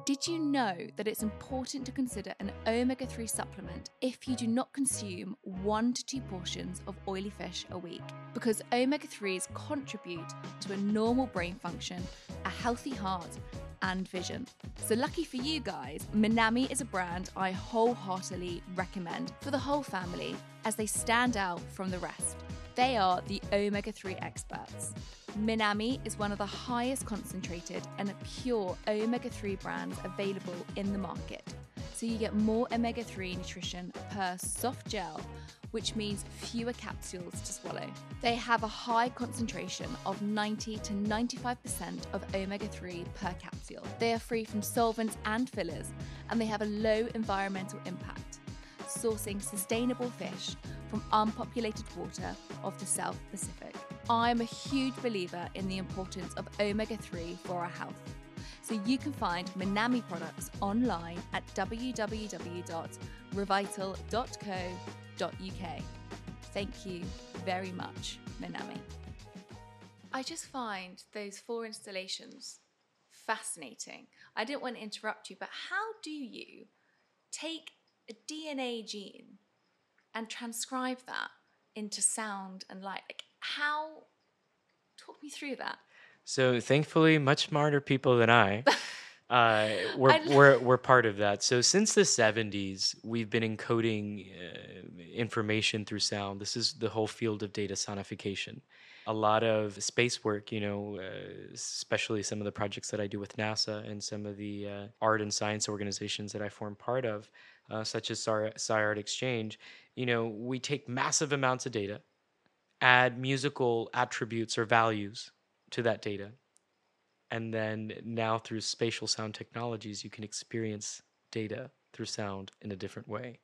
Did you know that it's important to consider an omega 3 supplement if you do not consume one to two portions of oily fish a week? Because omega 3s contribute to a normal brain function, a healthy heart, and vision. So, lucky for you guys, Minami is a brand I wholeheartedly recommend for the whole family as they stand out from the rest. They are the omega 3 experts. Minami is one of the highest concentrated and pure omega 3 brands available in the market. So you get more omega 3 nutrition per soft gel, which means fewer capsules to swallow. They have a high concentration of 90 to 95% of omega 3 per capsule. They are free from solvents and fillers, and they have a low environmental impact, sourcing sustainable fish from unpopulated water of the South Pacific. I'm a huge believer in the importance of omega 3 for our health. So you can find Minami products online at www.revital.co.uk. Thank you very much, Minami. I just find those four installations fascinating. I didn't want to interrupt you, but how do you take a DNA gene and transcribe that into sound and light? Like, how talk me through that
so thankfully much smarter people than i [LAUGHS] uh, we're, I we're, we're part of that. So since the 70s we've been encoding uh, information through sound. This is the whole field of data sonification. A lot of space work you know uh, especially some of the projects that i do with nasa and some of the uh, art and science organizations that i form part of uh, such as SciArt Exchange, you know, we take massive amounts of data, add musical attributes or values to that data. And then now through spatial sound technologies, you can experience data through sound in a different way.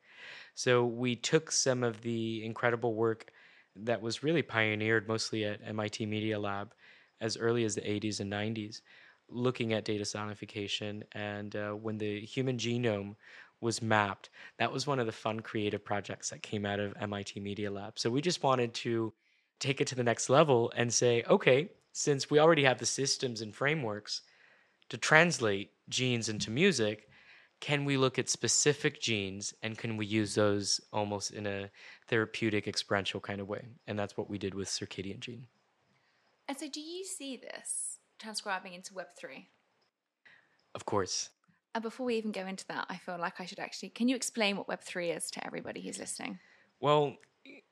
So we took some of the incredible work that was really pioneered mostly at MIT Media Lab as early as the 80s and 90s, looking at data sonification. And uh, when the human genome was mapped, that was one of the fun creative projects that came out of MIT Media Lab. So we just wanted to take it to the next level and say, okay, since we already have the systems and frameworks to translate genes into music, can we look at specific genes and can we use those almost in a therapeutic experiential kind of way? And that's what we did with circadian gene.
And so, do you see this transcribing into Web3?
Of course.
And before we even go into that, I feel like I should actually. Can you explain what Web3 is to everybody who's listening?
Well,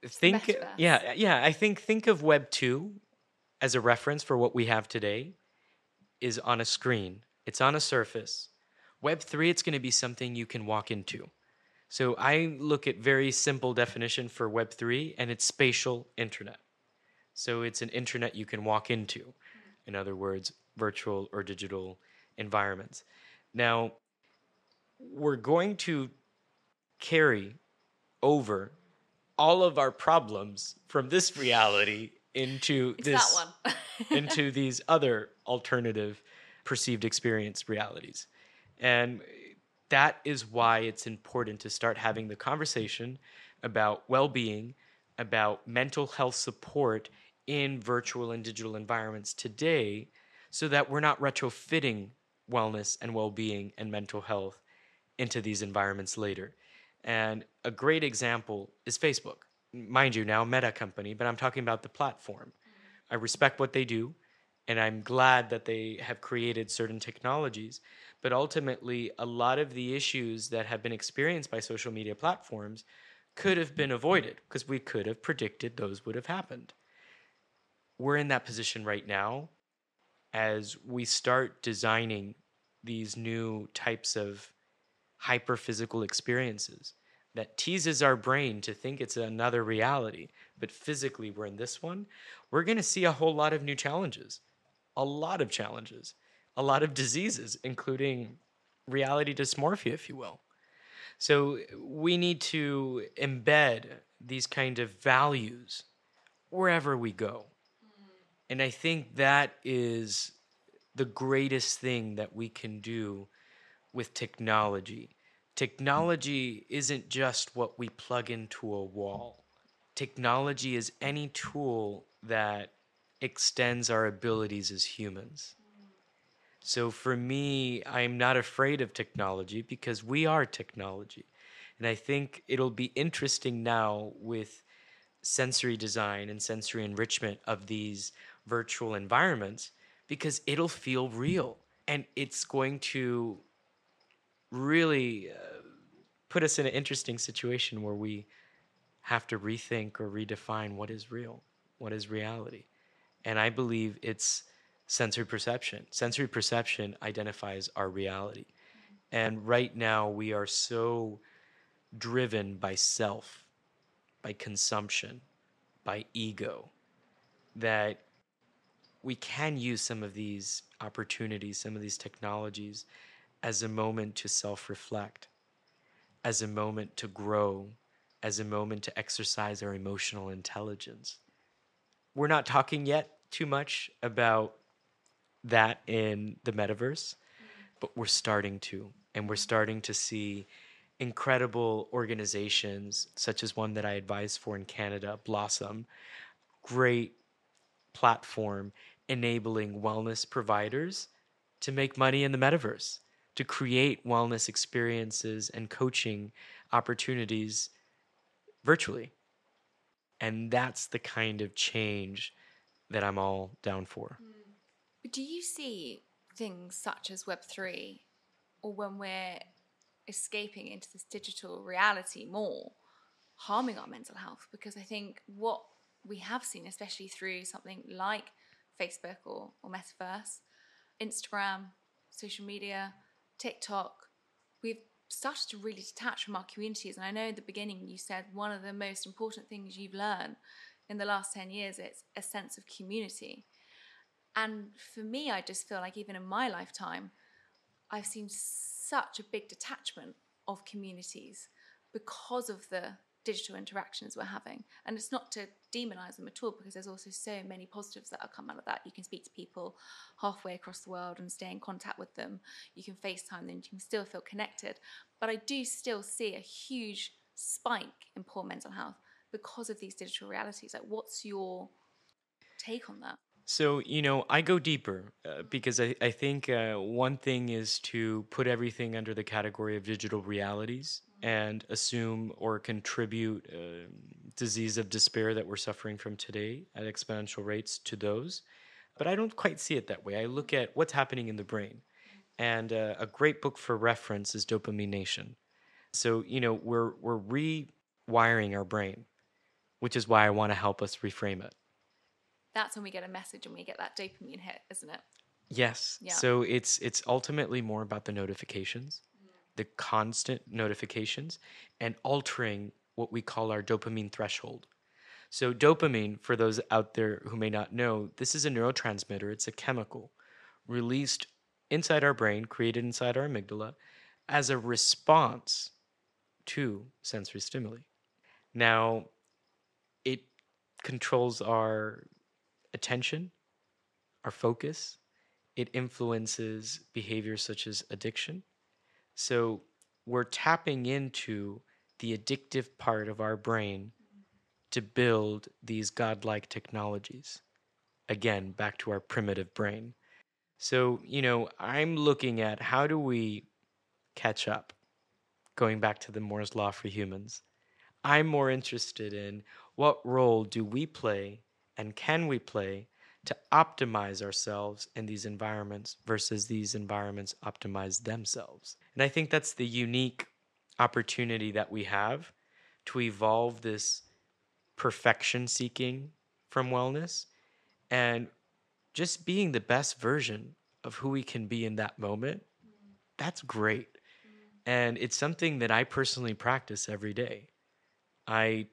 think yeah yeah i think think of web 2 as a reference for what we have today is on a screen. It's on a surface. Web 3 it's going to be something you can walk into. So i look at very simple definition for web 3 and it's spatial internet. So it's an internet you can walk into in other words virtual or digital environments. Now we're going to carry over all of our problems from this [LAUGHS] reality into
It's
this
that one. [LAUGHS]
into these other alternative perceived experience realities. And that is why it's important to start having the conversation about well-being, about mental health support in virtual and digital environments today so that we're not retrofitting wellness and well-being and mental health into these environments later. And a great example is Facebook. Mind you, now Meta company, but I'm talking about the platform. I respect what they do, and I'm glad that they have created certain technologies. But ultimately, a lot of the issues that have been experienced by social media platforms could have been avoided because we could have predicted those would have happened. We're in that position right now as we start designing these new types of hyperphysical experiences that teases our brain to think it's another reality, but physically we're in this one, we're going to see a whole lot of new challenges, a lot of challenges, a lot of diseases, including reality dysmorphia, if you will. So we need to embed these kind of values wherever we go. And I think that is the greatest thing that we can do with technology. Technology isn't just what we plug into a wall. Technology is any tool that extends our abilities as humans. So for me, I'm not afraid of technology because we are technology. And I think it'll be interesting now with sensory design and sensory enrichment of these virtual environments because it'll feel real and it's going to really uh, put us in an interesting situation where we have to rethink or redefine what is real, what is reality. And I believe it's sensory perception. Sensory perception identifies our reality. And right now, we are so driven by self, by consumption, by ego, that we can use some of these opportunities, some of these technologies as a moment to self reflect, as a moment to grow, as a moment to exercise our emotional intelligence. We're not talking yet too much about that in the metaverse, but we're starting to. And we're starting to see incredible organizations, such as one that I advise for in Canada, Blossom, great platform enabling wellness providers to make money in the metaverse to create wellness experiences and coaching opportunities virtually. And that's the kind of change that I'm all down for. Hmm.
But do you see things such as Web3 or when we're escaping into this digital reality more harming our mental health? Because I think what we have seen, especially through something like Facebook or, or Metaverse, Instagram, social media, TikTok, we've started to really detach from our communities. And I know in the beginning you said one of the most important things you've learned in the last 10 years is a sense of community. And for me, I just feel like even in my lifetime, I've seen such a big detachment of communities because of the digital interactions we're having. And it's not to demonize them at all because there's also so many positives that have come out of that. You can speak to people halfway across the world and stay in contact with them. You can FaceTime them, you can still feel connected. But I do still see a huge spike in poor mental health because of these digital realities. Like, what's your take on that?
So, you know, I go deeper uh, because I, I think uh, one thing is to put everything under the category of digital realities and assume or contribute uh, disease of despair that we're suffering from today at exponential rates to those. But I don't quite see it that way. I look at what's happening in the brain. And uh, a great book for reference is Dopamine Nation. So, you know, we're, we're rewiring our brain, which is why I want to help us reframe it
that's when we get a message and we get that dopamine hit, isn't it?
Yes. Yeah. So it's it's ultimately more about the notifications, the constant notifications, and altering what we call our dopamine threshold. So dopamine, for those out there who may not know, this is a neurotransmitter. It's a chemical released inside our brain, created inside our amygdala, as a response to sensory stimuli. Now, it controls our attention, our focus. It influences behaviors such as addiction. So we're tapping into the addictive part of our brain to build these godlike technologies. Again, back to our primitive brain. So, you know, I'm looking at how do we catch up, going back to the Moore's Law for humans. I'm more interested in what role do we play and can we play to optimize ourselves in these environments versus these environments optimize themselves? And I think that's the unique opportunity that we have to evolve this perfection seeking from wellness and just being the best version of who we can be in that moment. That's great. And it's something that I personally practice every day. I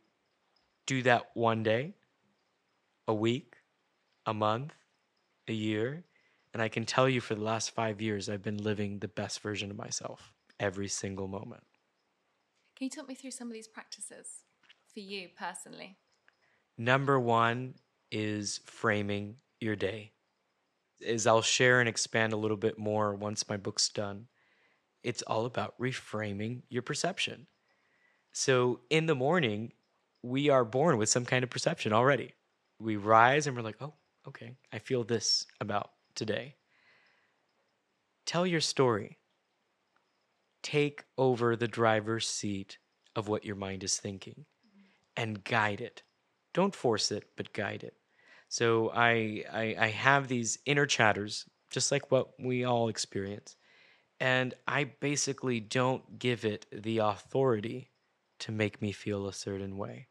do that one day a week, a month, a year. And I can tell you for the last five years, I've been living the best version of myself every single moment.
Can you talk me through some of these practices for you personally?
Number one is framing your day. As I'll share and expand a little bit more once my book's done, it's all about reframing your perception. So in the morning, we are born with some kind of perception already we rise and we're like, oh, okay, I feel this about today. Tell your story. Take over the driver's seat of what your mind is thinking and guide it. Don't force it, but guide it. So I, I, I have these inner chatters, just like what we all experience. And I basically don't give it the authority to make me feel a certain way.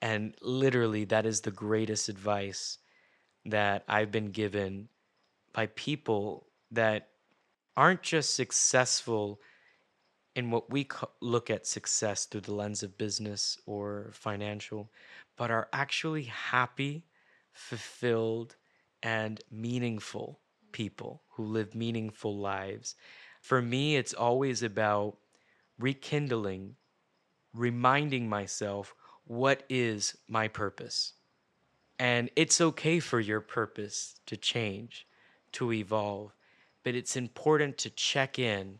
And literally, that is the greatest advice that I've been given by people that aren't just successful in what we look at success through the lens of business or financial, but are actually happy, fulfilled, and meaningful people who live meaningful lives. For me, it's always about rekindling, reminding myself what is my purpose? And it's okay for your purpose to change, to evolve, but it's important to check in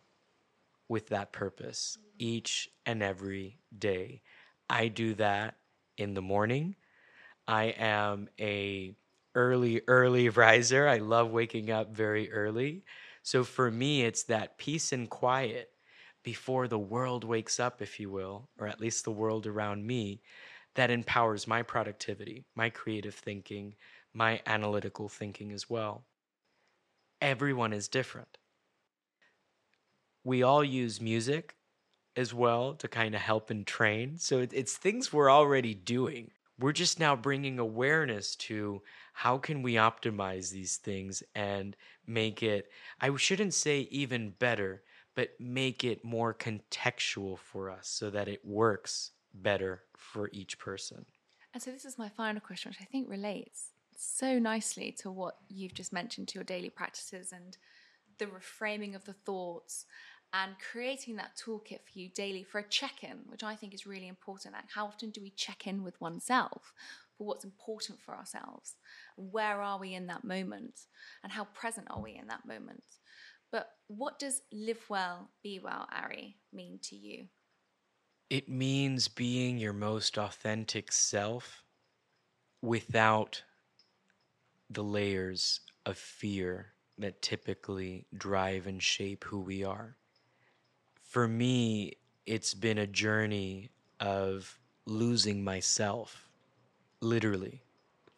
with that purpose each and every day. I do that in the morning. I am a early early [LAUGHS] riser. I love waking up very early. So for me it's that peace and quiet before the world wakes up, if you will, or at least the world around me, that empowers my productivity, my creative thinking, my analytical thinking as well. Everyone is different. We all use music as well to kind of help and train. So it's things we're already doing. We're just now bringing awareness to how can we optimize these things and make it, I shouldn't say even better, but make it more contextual for us so that it works better for each person.
And so this is my final question, which I think relates so nicely to what you've just mentioned to your daily practices and the reframing of the thoughts and creating that toolkit for you daily for a check in, which I think is really important. Like, how often do we check in with oneself for what's important for ourselves? Where are we in that moment? And how present are we in that moment? But what does live well, be well, Ari, mean to you?
It means being your most authentic self without the layers of fear that typically drive and shape who we are. For me, it's been a journey of losing myself, literally,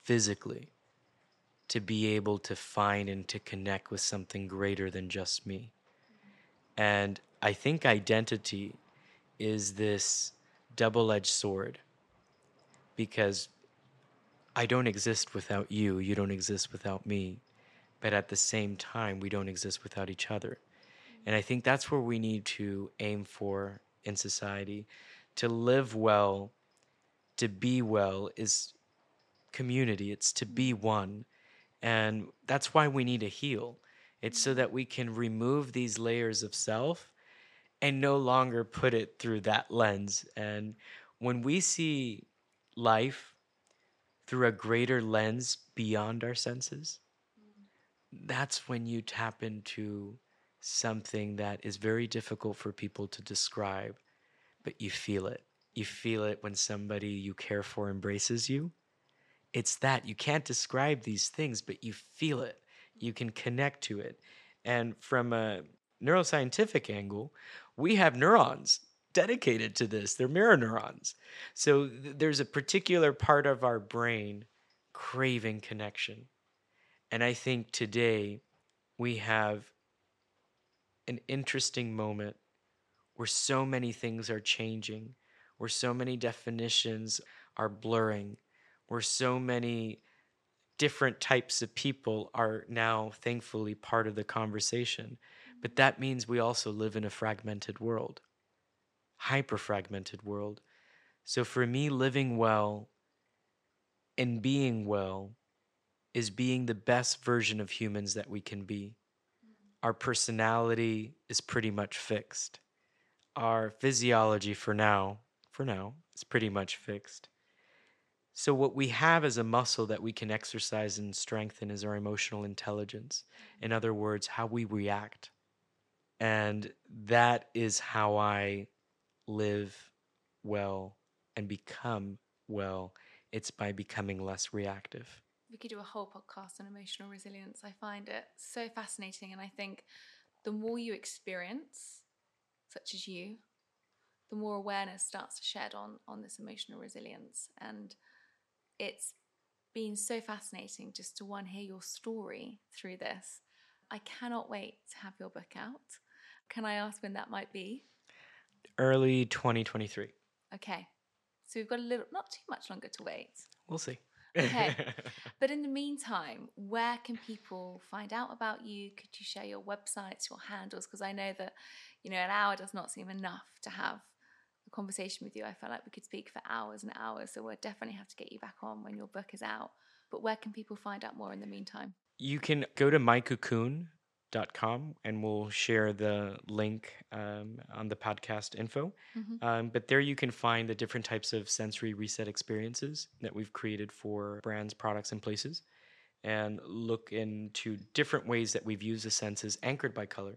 physically, to be able to find and to connect with something greater than just me. And I think identity is this double edged sword because I don't exist without you, you don't exist without me, but at the same time, we don't exist without each other. And I think that's where we need to aim for in society. To live well, to be well, is community, it's to be one. And that's why we need to heal. It's so that we can remove these layers of self and no longer put it through that lens. And when we see life through a greater lens beyond our senses, that's when you tap into something that is very difficult for people to describe, but you feel it. You feel it when somebody you care for embraces you. It's that you can't describe these things, but you feel it. You can connect to it. And from a neuroscientific angle, we have neurons dedicated to this. They're mirror neurons. So th- there's a particular part of our brain craving connection. And I think today we have an interesting moment where so many things are changing, where so many definitions are blurring, where so many different types of people are now thankfully part of the conversation. But that means we also live in a fragmented world, hyper fragmented world. So for me, living well and being well is being the best version of humans that we can be. Our personality is pretty much fixed. Our physiology for now, for now, is pretty much fixed. So, what we have as a muscle that we can exercise and strengthen is our emotional intelligence. In other words, how we react. And that is how I live well and become well. It's by becoming less reactive
we could do a whole podcast on emotional resilience. I find it so fascinating. And I think the more you experience, such as you, the more awareness starts to shed on, on this emotional resilience. And it's been so fascinating just to one hear your story through this. I cannot wait to have your book out. Can I ask when that might be?
Early 2023.
Okay. So we've got a little, not too much longer to wait.
We'll see.
Okay. [LAUGHS] but in the meantime, where can people find out about you? Could you share your websites, your handles? Because I know that, you know, an hour does not seem enough to have a conversation with you. I felt like we could speak for hours and hours. So we'll definitely have to get you back on when your book is out. But where can people find out more in the meantime?
You can go to mycocoon com and we'll share the link um, on the podcast info. Mm-hmm. Um, but there you can find the different types of sensory reset experiences that we've created for brands, products, and places, and look into different ways that we've used the senses anchored by color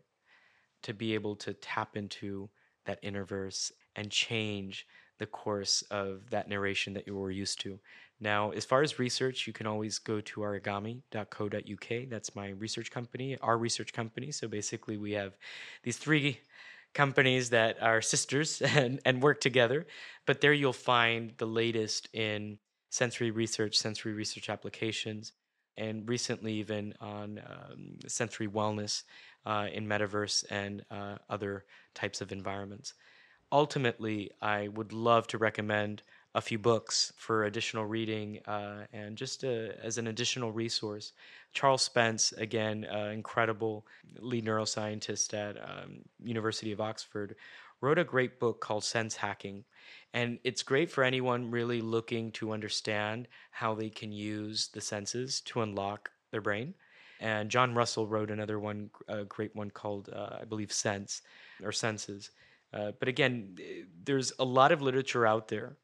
to be able to tap into that inner verse and change the course of that narration that you were used to. Now, as far as research, you can always go to arigami.co.uk. That's my research company, our research company. So basically, we have these three companies that are sisters [LAUGHS] and, and work together. But there you'll find the latest in sensory research, sensory research applications, and recently even on um, sensory wellness uh, in metaverse and uh, other types of environments. Ultimately, I would love to recommend a few books for additional reading uh, and just uh, as an additional resource. Charles Spence, again, uh, incredible lead neuroscientist at um, University of Oxford, wrote a great book called Sense Hacking. And it's great for anyone really looking to understand how they can use the senses to unlock their brain. And John Russell wrote another one, a great one called, uh, I believe, Sense or Senses. Uh, but again, there's a lot of literature out there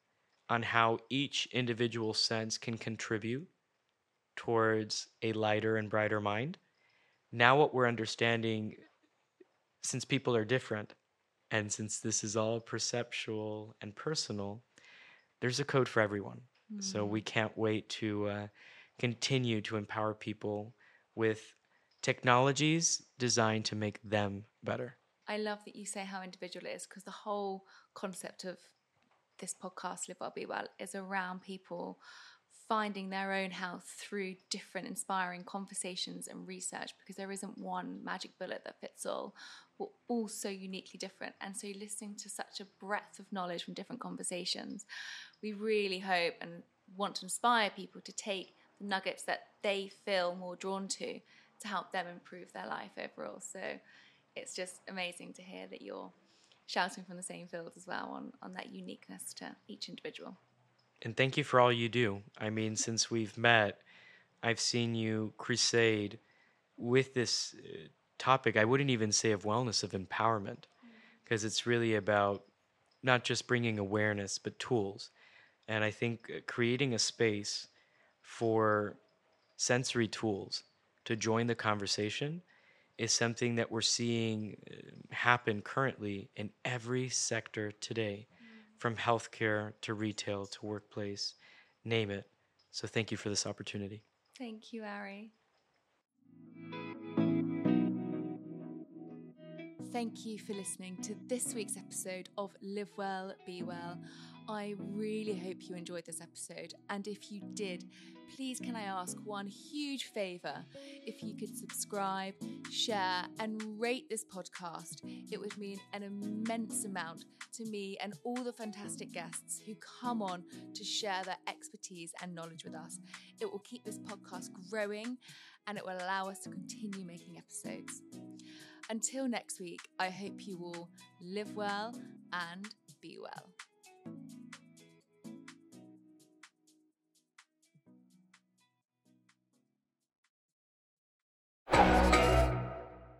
on how each individual sense can contribute towards a lighter and brighter mind. Now, what we're understanding, since people are different, and since this is all perceptual and personal, there's a code for everyone. Mm. So we can't wait to uh, continue to empower people with technologies designed to make them better.
I love that you say how individual it is because the whole concept of this podcast, Live Well Be Well, is around people finding their own health through different inspiring conversations and research because there isn't one magic bullet that fits all. We're all so uniquely different. And so, listening to such a breadth of knowledge from different conversations, we really hope and want to inspire people to take the nuggets that they feel more drawn to to help them improve their life overall. So, it's just amazing to hear that you're shouting from the same field as well on, on that uniqueness to each individual.
And thank you for all you do. I mean, since we've met, I've seen you crusade with this uh, topic. I wouldn't even say of wellness, of empowerment, because it's really about not just bringing awareness, but tools. And I think uh, creating a space for sensory tools to join the conversation is something that we're seeing uh, happen currently in every sector today, from healthcare to retail to workplace, name it. So thank you for this opportunity.
Thank you, Ari. Thank you for listening to this week's episode of Live Well, Be Well. I really hope you enjoyed this episode. And if you did, please can I ask one huge favor? If you could subscribe, share, and rate this podcast, it would mean an immense amount to me and all the fantastic guests who come on to share their expertise and knowledge with us. It will keep this podcast growing and it will allow us to continue making episodes. Until next week, I hope you all live well and be well.